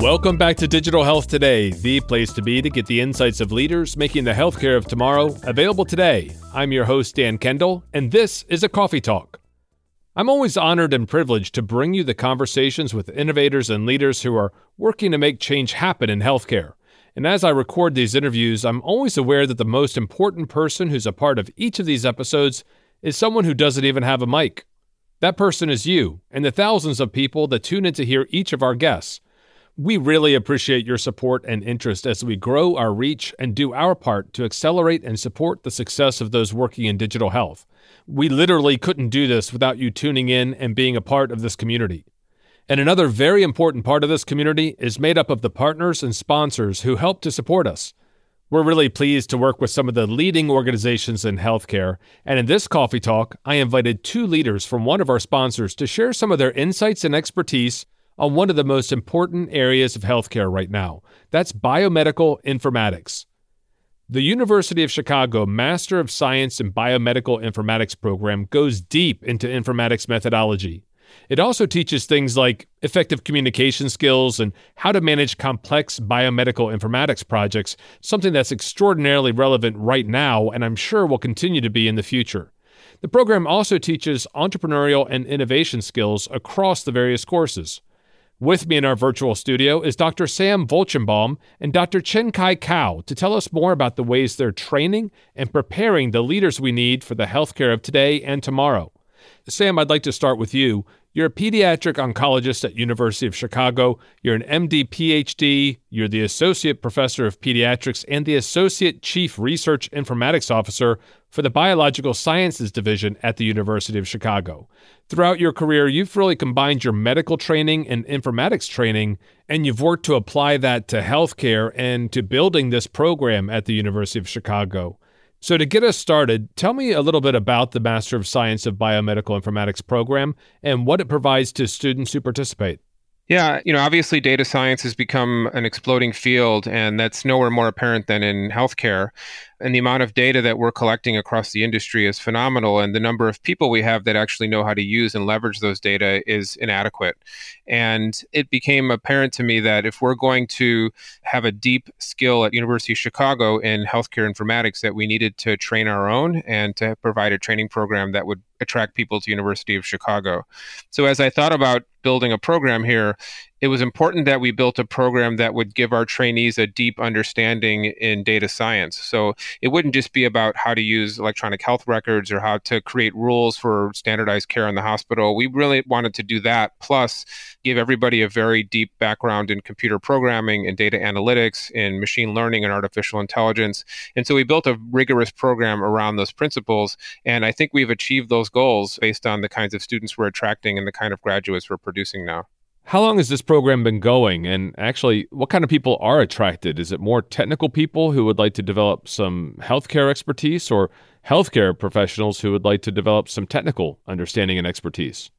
Welcome back to Digital Health Today, the place to be to get the insights of leaders making the healthcare of tomorrow available today. I'm your host, Dan Kendall, and this is a Coffee Talk. I'm always honored and privileged to bring you the conversations with innovators and leaders who are working to make change happen in healthcare. And as I record these interviews, I'm always aware that the most important person who's a part of each of these episodes is someone who doesn't even have a mic. That person is you and the thousands of people that tune in to hear each of our guests. We really appreciate your support and interest as we grow our reach and do our part to accelerate and support the success of those working in digital health. We literally couldn't do this without you tuning in and being a part of this community. And another very important part of this community is made up of the partners and sponsors who help to support us. We're really pleased to work with some of the leading organizations in healthcare. And in this coffee talk, I invited two leaders from one of our sponsors to share some of their insights and expertise on one of the most important areas of healthcare right now. That's biomedical informatics. The University of Chicago Master of Science in Biomedical Informatics program goes deep into informatics methodology. It also teaches things like effective communication skills and how to manage complex biomedical informatics projects, something that's extraordinarily relevant right now and I'm sure will continue to be in the future. The program also teaches entrepreneurial and innovation skills across the various courses. With me in our virtual studio is Dr. Sam Volchenbaum and Dr. Cheng-Kai Kao to tell us more about the ways they're training and preparing the leaders we need for the healthcare of today and tomorrow. Sam, I'd like to start with you. You're a pediatric oncologist at University of Chicago. You're an MD PhD. You're the associate professor of pediatrics and the associate chief research informatics officer for the Biological Sciences Division at the University of Chicago. Throughout your career, you've really combined your medical training and informatics training, and you've worked to apply that to healthcare and to building this program at the University of Chicago. So, to get us started, tell me a little bit about the Master of Science of Biomedical Informatics program and what it provides to students who participate. Yeah, you know, obviously data science has become an exploding field, and that's nowhere more apparent than in healthcare. And the amount of data that we're collecting across the industry is phenomenal, and the number of people we have that actually know how to use and leverage those data is inadequate. And it became apparent to me that if we're going to have a deep skill at University of Chicago in healthcare informatics, that we needed to train our own and to provide a training program that would attract people to University of Chicago. So as I thought about building a program here, it was important that we built a program that would give our trainees a deep understanding in data science. So it wouldn't just be about how to use electronic health records or how to create rules for standardized care in the hospital. We really wanted to do that, plus give everybody a very deep background in computer programming and data analytics, in machine learning and artificial intelligence. And so we built a rigorous program around those principles. And I think we've achieved those goals based on the kinds of students we're attracting and the kind of graduates we're producing now. How long has this program been going? And actually, what kind of people are attracted? Is it more technical people who would like to develop some healthcare expertise or healthcare professionals who would like to develop some technical understanding and expertise?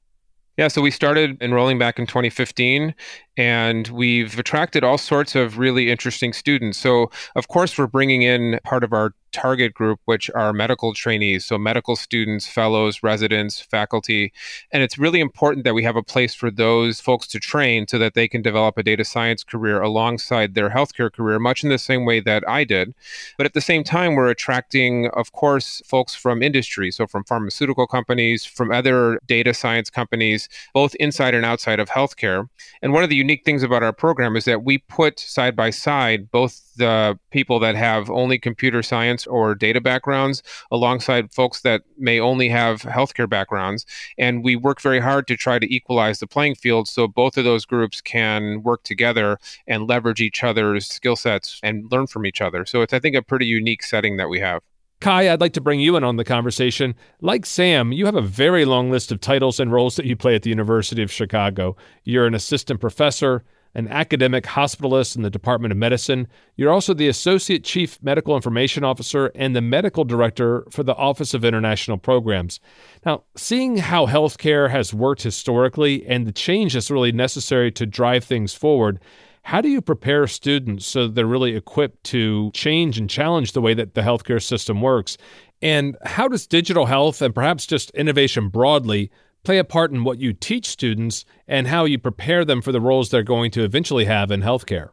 Yeah, so we started enrolling back in 2015, and we've attracted all sorts of really interesting students. So, of course, we're bringing in part of our target group, which are medical trainees, so medical students, fellows, residents, faculty. And it's really important that we have a place for those folks to train so that they can develop a data science career alongside their healthcare career, much in the same way that I did. But at the same time, we're attracting, of course, folks from industry, so from pharmaceutical companies, from other data science companies, both inside and outside of healthcare. And one of the unique things about our program is that we put side by side both the people that have only computer science or data backgrounds alongside folks that may only have healthcare backgrounds. And we work very hard to try to equalize the playing field so both of those groups can work together and leverage each other's skill sets and learn from each other. So it's, I think, a pretty unique setting that we have. Kai, I'd like to bring you in on the conversation. Like Sam, you have a very long list of titles and roles that you play at the University of Chicago. You're an assistant professor, an academic hospitalist in the Department of Medicine. You're also the Associate Chief Medical Information Officer and the Medical Director for the Office of International Programs. Now, seeing how healthcare has worked historically and the change that's really necessary to drive things forward, how do you prepare students so they're really equipped to change and challenge the way that the healthcare system works? And how does digital health and perhaps just innovation broadly play a part in what you teach students and how you prepare them for the roles they're going to eventually have in healthcare?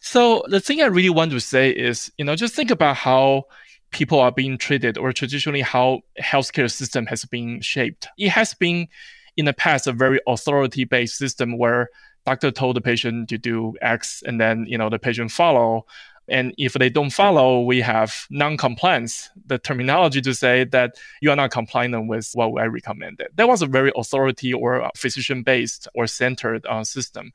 So the thing I really want to say is, you know, just think about how people are being treated or traditionally how healthcare system has been shaped. It has been in the past a very authority based system where doctor told the patient to do X and then, you know, the patient follow. And if they don't follow, we have non-compliance, the terminology to say that you are not compliant with what I recommended. That was a very authority or physician-based or centered uh, system.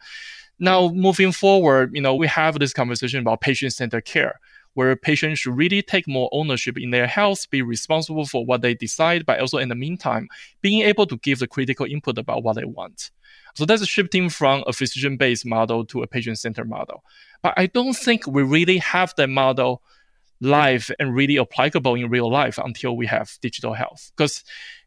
Now, moving forward, you know, we have this conversation about patient-centered care, where patients should really take more ownership in their health, be responsible for what they decide, but also in the meantime, being able to give the critical input about what they want. So that's shifting from a physician-based model to a patient-centered model. But I don't think we really have that model live and really applicable in real life until we have digital health. Because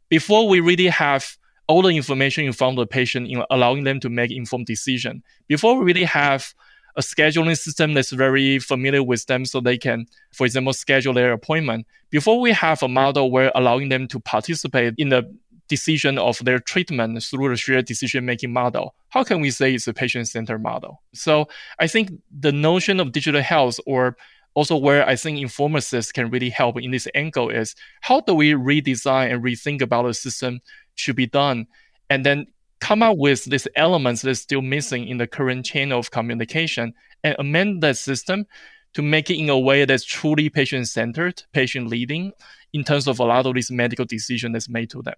before we really have all the information in front of the patient, in allowing them to make informed decision, before we really have a scheduling system that's very familiar with them so they can, for example, schedule their appointment. Before we have a model where allowing them to participate in the decision of their treatment through the shared decision making model. How can we say it's a patient centered model? So I think the notion of digital health or also where I think informatics can really help in this angle is how do we redesign and rethink about the system should be done and then come up with these elements that's still missing in the current chain of communication and amend that system to make it in a way that's truly patient centered, patient leading, in terms of a lot of these medical decisions that's made to them.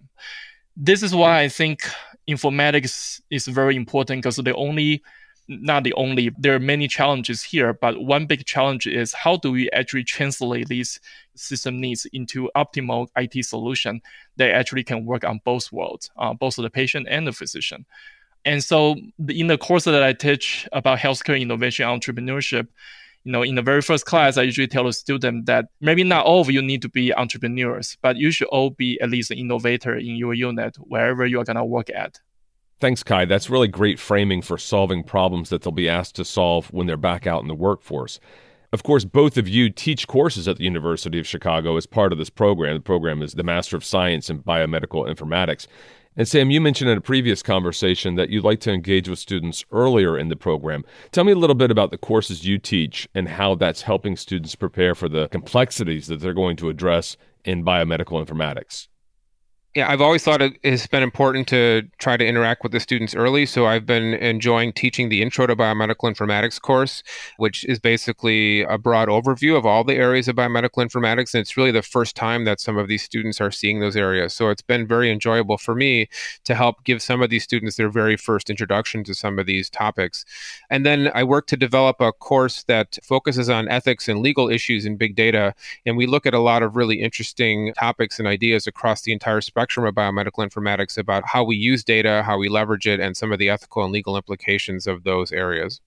This is why I think informatics is very important because the only not the only there are many challenges here but one big challenge is how do we actually translate these system needs into optimal it solution that actually can work on both worlds uh, both of the patient and the physician and so in the course that i teach about healthcare innovation entrepreneurship you know, in the very first class, I usually tell the student that maybe not all of you need to be entrepreneurs, but you should all be at least an innovator in your unit, wherever you are going to work at. Thanks, Kai. That's really great framing for solving problems that they'll be asked to solve when they're back out in the workforce. Of course, both of you teach courses at the University of Chicago as part of this program. The program is the Master of Science in Biomedical Informatics. And Sam, you mentioned in a previous conversation that you'd like to engage with students earlier in the program. Tell me a little bit about the courses you teach and how that's helping students prepare for the complexities that they're going to address in biomedical informatics. Yeah, I've always thought it has been important to try to interact with the students early. So I've been enjoying teaching the Intro to Biomedical Informatics course, which is basically a broad overview of all the areas of biomedical informatics. And it's really the first time that some of these students are seeing those areas. So it's been very enjoyable for me to help give some of these students their very first introduction to some of these topics. And then I work to develop a course that focuses on ethics and legal issues in big data. And we look at a lot of really interesting topics and ideas across the entire spectrum spectrum of biomedical informatics about how we use data, how we leverage it, and some of the ethical and legal implications of those areas.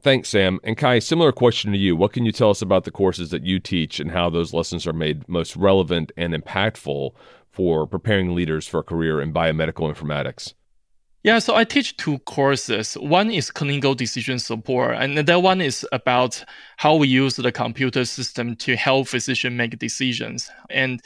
Thanks, Sam. And Kai, similar question to you. What can you tell us about the courses that you teach and how those lessons are made most relevant and impactful for preparing leaders for a career in biomedical informatics? Yeah, so I teach two courses. One is clinical decision support, and that one is about how we use the computer system to help physicians make decisions. And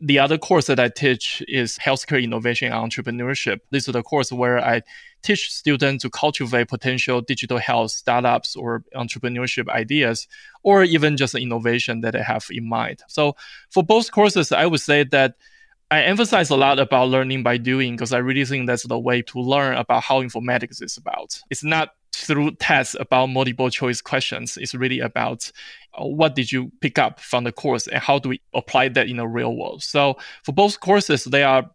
the other course that I teach is healthcare innovation and entrepreneurship. This is the course where I teach students to cultivate potential digital health startups or entrepreneurship ideas, or even just innovation that they have in mind. So for both courses, I would say that I emphasize a lot about learning by doing because I really think that's the way to learn about how informatics is about. It's not through tests about multiple choice questions. It's really about uh, what did you pick up from the course and how do we apply that in the real world. So for both courses, they are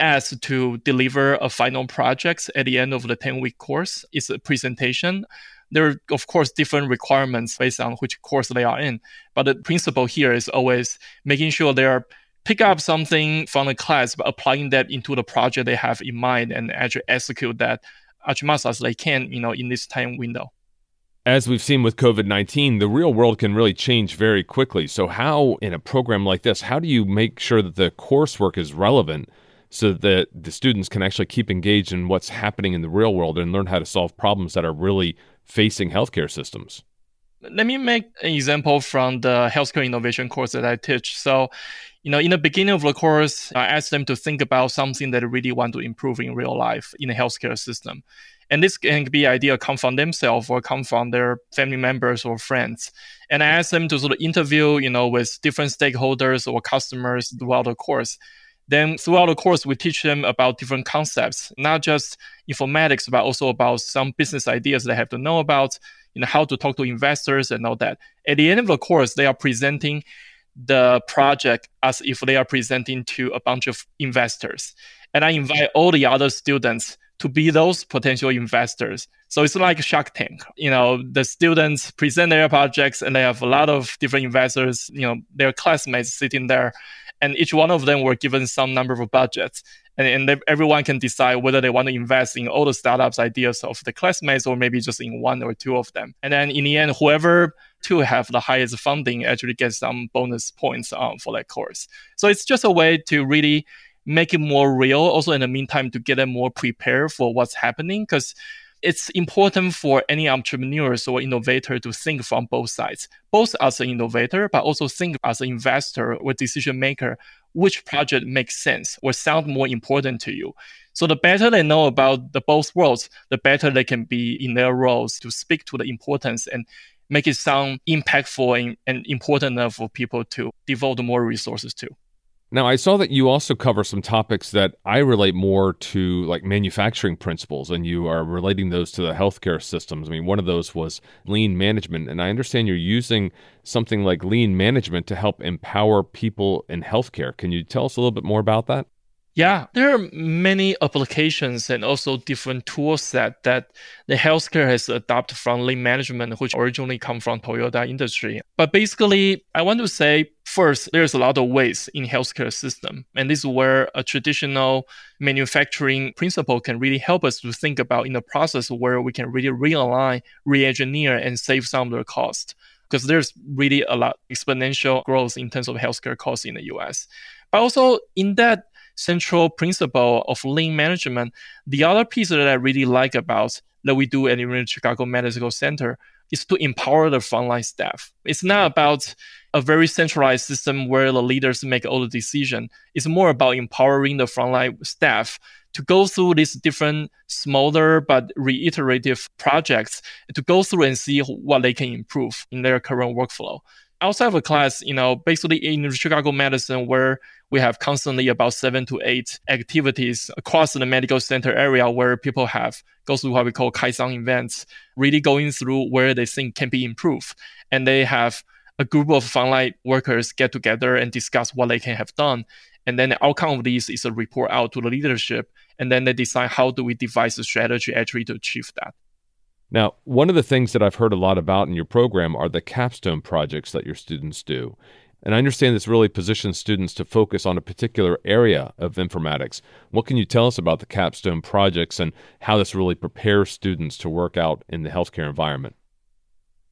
asked to deliver a final project at the end of the 10 week course. It's a presentation. There are, of course, different requirements based on which course they are in. But the principle here is always making sure they are pick up something from the class, but applying that into the project they have in mind and actually execute that as much as they can, you know, in this time window. As we've seen with COVID 19, the real world can really change very quickly. So, how, in a program like this, how do you make sure that the coursework is relevant so that the students can actually keep engaged in what's happening in the real world and learn how to solve problems that are really facing healthcare systems? Let me make an example from the healthcare innovation course that I teach. So, You know, in the beginning of the course, I asked them to think about something that they really want to improve in real life in the healthcare system. And this can be idea come from themselves or come from their family members or friends. And I asked them to sort of interview, you know, with different stakeholders or customers throughout the course. Then throughout the course, we teach them about different concepts, not just informatics, but also about some business ideas they have to know about, you know, how to talk to investors and all that. At the end of the course, they are presenting the project as if they are presenting to a bunch of investors. And I invite all the other students to be those potential investors. So it's like Shark Tank. You know, the students present their projects and they have a lot of different investors, you know, their classmates sitting there. And each one of them were given some number of budgets. And, and everyone can decide whether they want to invest in all the startups ideas of the classmates or maybe just in one or two of them. And then in the end, whoever to have the highest funding actually get some bonus points um, for that course. So it's just a way to really make it more real. Also, in the meantime, to get them more prepared for what's happening because it's important for any entrepreneurs or innovator to think from both sides, both as an innovator, but also think as an investor or decision maker, which project makes sense or sound more important to you. So the better they know about the both worlds, the better they can be in their roles to speak to the importance and make it sound impactful and, and important enough for people to devote more resources to. Now, I saw that you also cover some topics that I relate more to, like manufacturing principles, and you are relating those to the healthcare systems. I mean, one of those was lean management, and I understand you're using something like lean management to help empower people in healthcare. Can you tell us a little bit more about that? Yeah, there are many applications and also different tool set that the healthcare has adopted from lean management, which originally come from Toyota industry. But basically, I want to say first, there's a lot of waste in healthcare system. And this is where a traditional manufacturing principle can really help us to think about in the process where we can really realign, re-engineer, and save some of the cost. Because there's really a lot exponential growth in terms of healthcare costs in the US. But also in that central principle of lean management. The other piece that I really like about that we do at the Chicago Medical Center is to empower the frontline staff. It's not about a very centralized system where the leaders make all the decision. It's more about empowering the frontline staff to go through these different smaller but reiterative projects to go through and see what they can improve in their current workflow outside of a class, you know, basically in Chicago medicine, where we have constantly about seven to eight activities across the medical center area where people have go through what we call Kaizen events, really going through where they think can be improved. And they have a group of frontline workers get together and discuss what they can have done. And then the outcome of this is a report out to the leadership. And then they decide how do we devise a strategy actually to achieve that. Now, one of the things that I've heard a lot about in your program are the capstone projects that your students do. And I understand this really positions students to focus on a particular area of informatics. What can you tell us about the capstone projects and how this really prepares students to work out in the healthcare environment?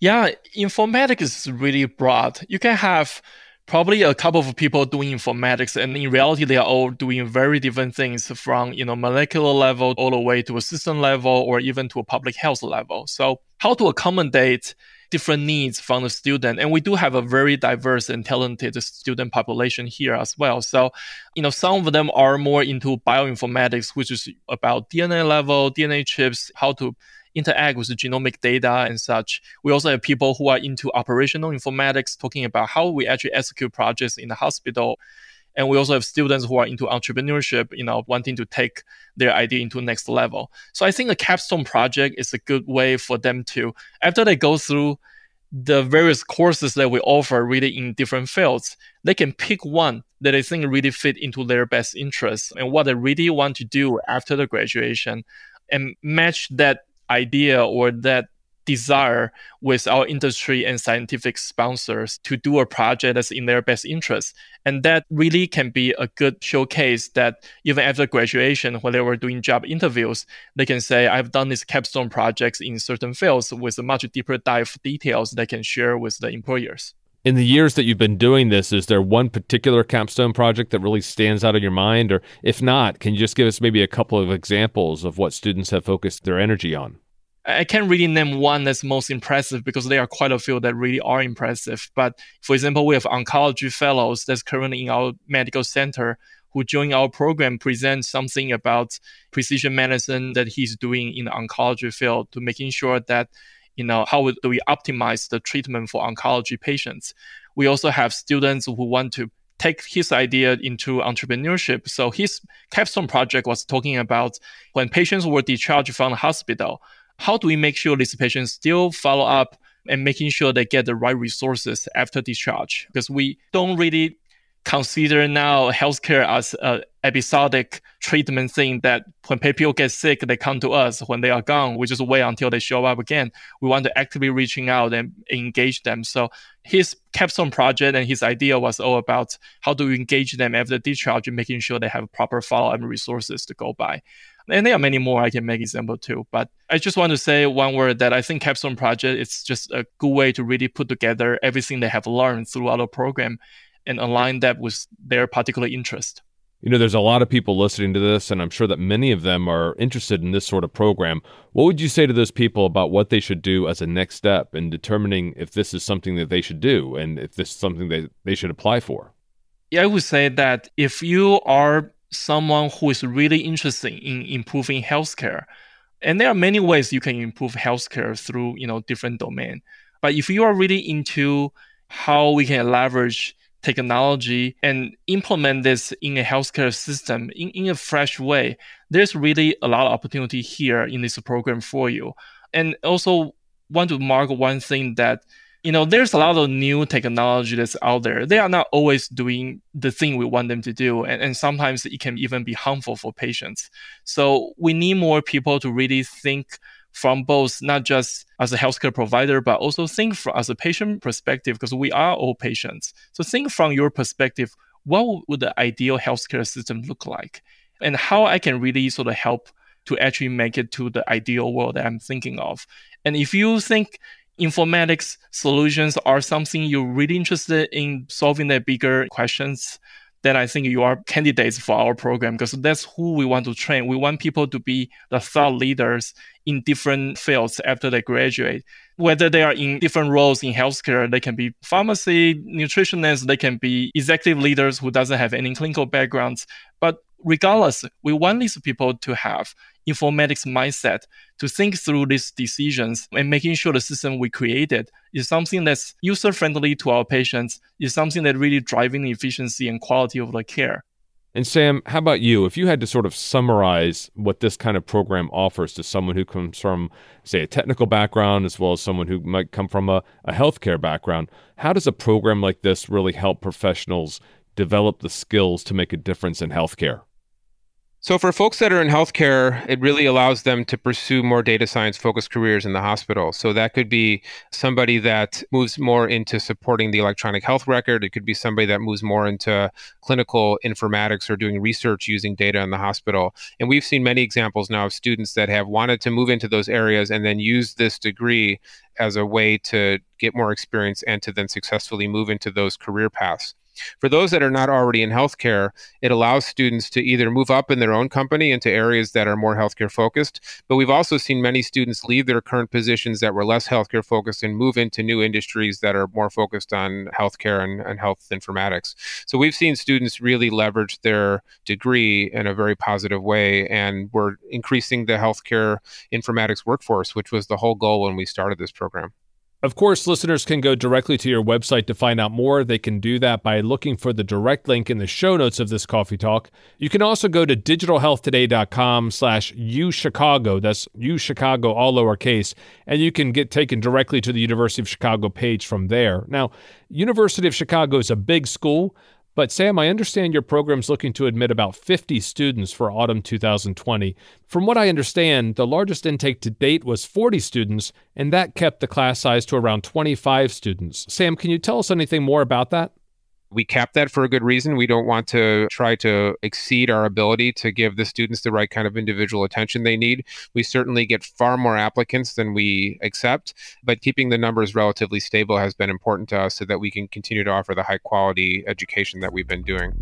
Yeah, informatics is really broad. You can have probably a couple of people doing informatics and in reality they are all doing very different things from you know molecular level all the way to a system level or even to a public health level. So how to accommodate different needs from the student and we do have a very diverse and talented student population here as well. So you know some of them are more into bioinformatics which is about dna level dna chips how to interact with the genomic data and such. We also have people who are into operational informatics, talking about how we actually execute projects in the hospital. And we also have students who are into entrepreneurship, you know, wanting to take their idea into next level. So I think the capstone project is a good way for them to, after they go through the various courses that we offer really in different fields, they can pick one that they think really fit into their best interests and what they really want to do after the graduation and match that idea or that desire with our industry and scientific sponsors to do a project that's in their best interest. And that really can be a good showcase that even after graduation, when they were doing job interviews, they can say, I've done these capstone projects in certain fields with a much deeper dive details they can share with the employers. In the years that you've been doing this, is there one particular capstone project that really stands out in your mind? Or if not, can you just give us maybe a couple of examples of what students have focused their energy on? I can't really name one that's most impressive because there are quite a few that really are impressive. But for example, we have oncology fellows that's currently in our medical center who join our program present something about precision medicine that he's doing in the oncology field to making sure that you know how do we optimize the treatment for oncology patients we also have students who want to take his idea into entrepreneurship. So his capstone project was talking about when patients were discharged from the hospital, how do we make sure these patients still follow up and making sure they get the right resources after discharge? Because we don't really consider now healthcare as a episodic treatment thing that when people get sick, they come to us. When they are gone, we just wait until they show up again. We want to actively reaching out and engage them. So his capstone project and his idea was all about how do we engage them after discharge and making sure they have proper follow-up resources to go by. And there are many more I can make example too. But I just want to say one word that I think capstone project is just a good way to really put together everything they have learned throughout the program and align that with their particular interest. You know, there's a lot of people listening to this, and I'm sure that many of them are interested in this sort of program. What would you say to those people about what they should do as a next step in determining if this is something that they should do and if this is something that they should apply for? Yeah, I would say that if you are someone who is really interested in improving healthcare, and there are many ways you can improve healthcare through, you know, different domain. But if you are really into how we can leverage technology and implement this in a healthcare system in, in a fresh way, there's really a lot of opportunity here in this program for you. And also want to mark one thing that you know there's a lot of new technology that's out there they are not always doing the thing we want them to do and, and sometimes it can even be harmful for patients so we need more people to really think from both not just as a healthcare provider, but also think from as a patient perspective, because we are all patients. So think from your perspective, what would the ideal healthcare system look like? And how I can really sort of help to actually make it to the ideal world that I'm thinking of. And if you think informatics solutions are something you're really interested in solving the bigger questions, then I think you are candidates for our program because that's who we want to train. We want people to be the thought leaders in different fields after they graduate. Whether they are in different roles in healthcare, they can be pharmacy, nutritionists, they can be executive leaders who doesn't have any clinical backgrounds. But regardless, we want these people to have informatics mindset to think through these decisions and making sure the system we created is something that's user friendly to our patients, is something that really driving the efficiency and quality of the care. And Sam, how about you? If you had to sort of summarize what this kind of program offers to someone who comes from, say, a technical background, as well as someone who might come from a, a healthcare background, how does a program like this really help professionals develop the skills to make a difference in healthcare? So, for folks that are in healthcare, it really allows them to pursue more data science focused careers in the hospital. So, that could be somebody that moves more into supporting the electronic health record. It could be somebody that moves more into clinical informatics or doing research using data in the hospital. And we've seen many examples now of students that have wanted to move into those areas and then use this degree as a way to get more experience and to then successfully move into those career paths. For those that are not already in healthcare, it allows students to either move up in their own company into areas that are more healthcare focused. But we've also seen many students leave their current positions that were less healthcare focused and move into new industries that are more focused on healthcare and, and health informatics. So we've seen students really leverage their degree in a very positive way. And we're increasing the healthcare informatics workforce, which was the whole goal when we started this program. Of course, listeners can go directly to your website to find out more. They can do that by looking for the direct link in the show notes of this coffee talk. You can also go to digitalhealthtoday.com slash uchicago. That's uchicago, all lowercase, and you can get taken directly to the University of Chicago page from there. Now, University of Chicago is a big school, but Sam, I understand your program's looking to admit about 50 students for autumn 2020. From what I understand, the largest intake to date was 40 students, and that kept the class size to around 25 students. Sam, can you tell us anything more about that? We cap that for a good reason. We don't want to try to exceed our ability to give the students the right kind of individual attention they need. We certainly get far more applicants than we accept, but keeping the numbers relatively stable has been important to us so that we can continue to offer the high quality education that we've been doing.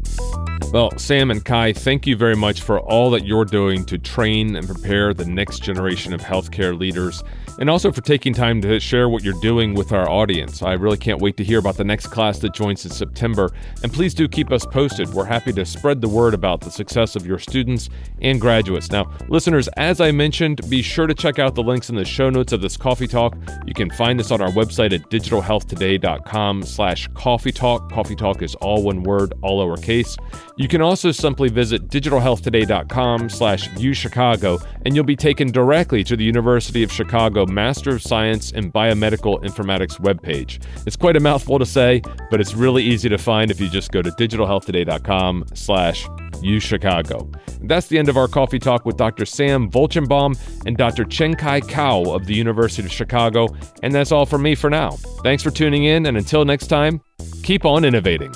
Well, Sam and Kai, thank you very much for all that you're doing to train and prepare the next generation of healthcare leaders, and also for taking time to share what you're doing with our audience. I really can't wait to hear about the next class that joins in September, and please do keep us posted. We're happy to spread the word about the success of your students and graduates. Now, listeners, as I mentioned, be sure to check out the links in the show notes of this coffee talk. You can find this on our website at digitalhealthtoday.com slash coffee talk. Coffee talk is all one word, all lowercase. You can also simply visit digitalhealthtoday.com slash uchicago, and you'll be taken directly to the University of Chicago Master of Science in Biomedical Informatics webpage. It's quite a mouthful to say, but it's really easy to find if you just go to digitalhealthtoday.com slash uchicago. That's the end of our coffee talk with Dr. Sam Volchenbaum and Dr. Cheng-Kai Kao of the University of Chicago, and that's all from me for now. Thanks for tuning in, and until next time, keep on innovating.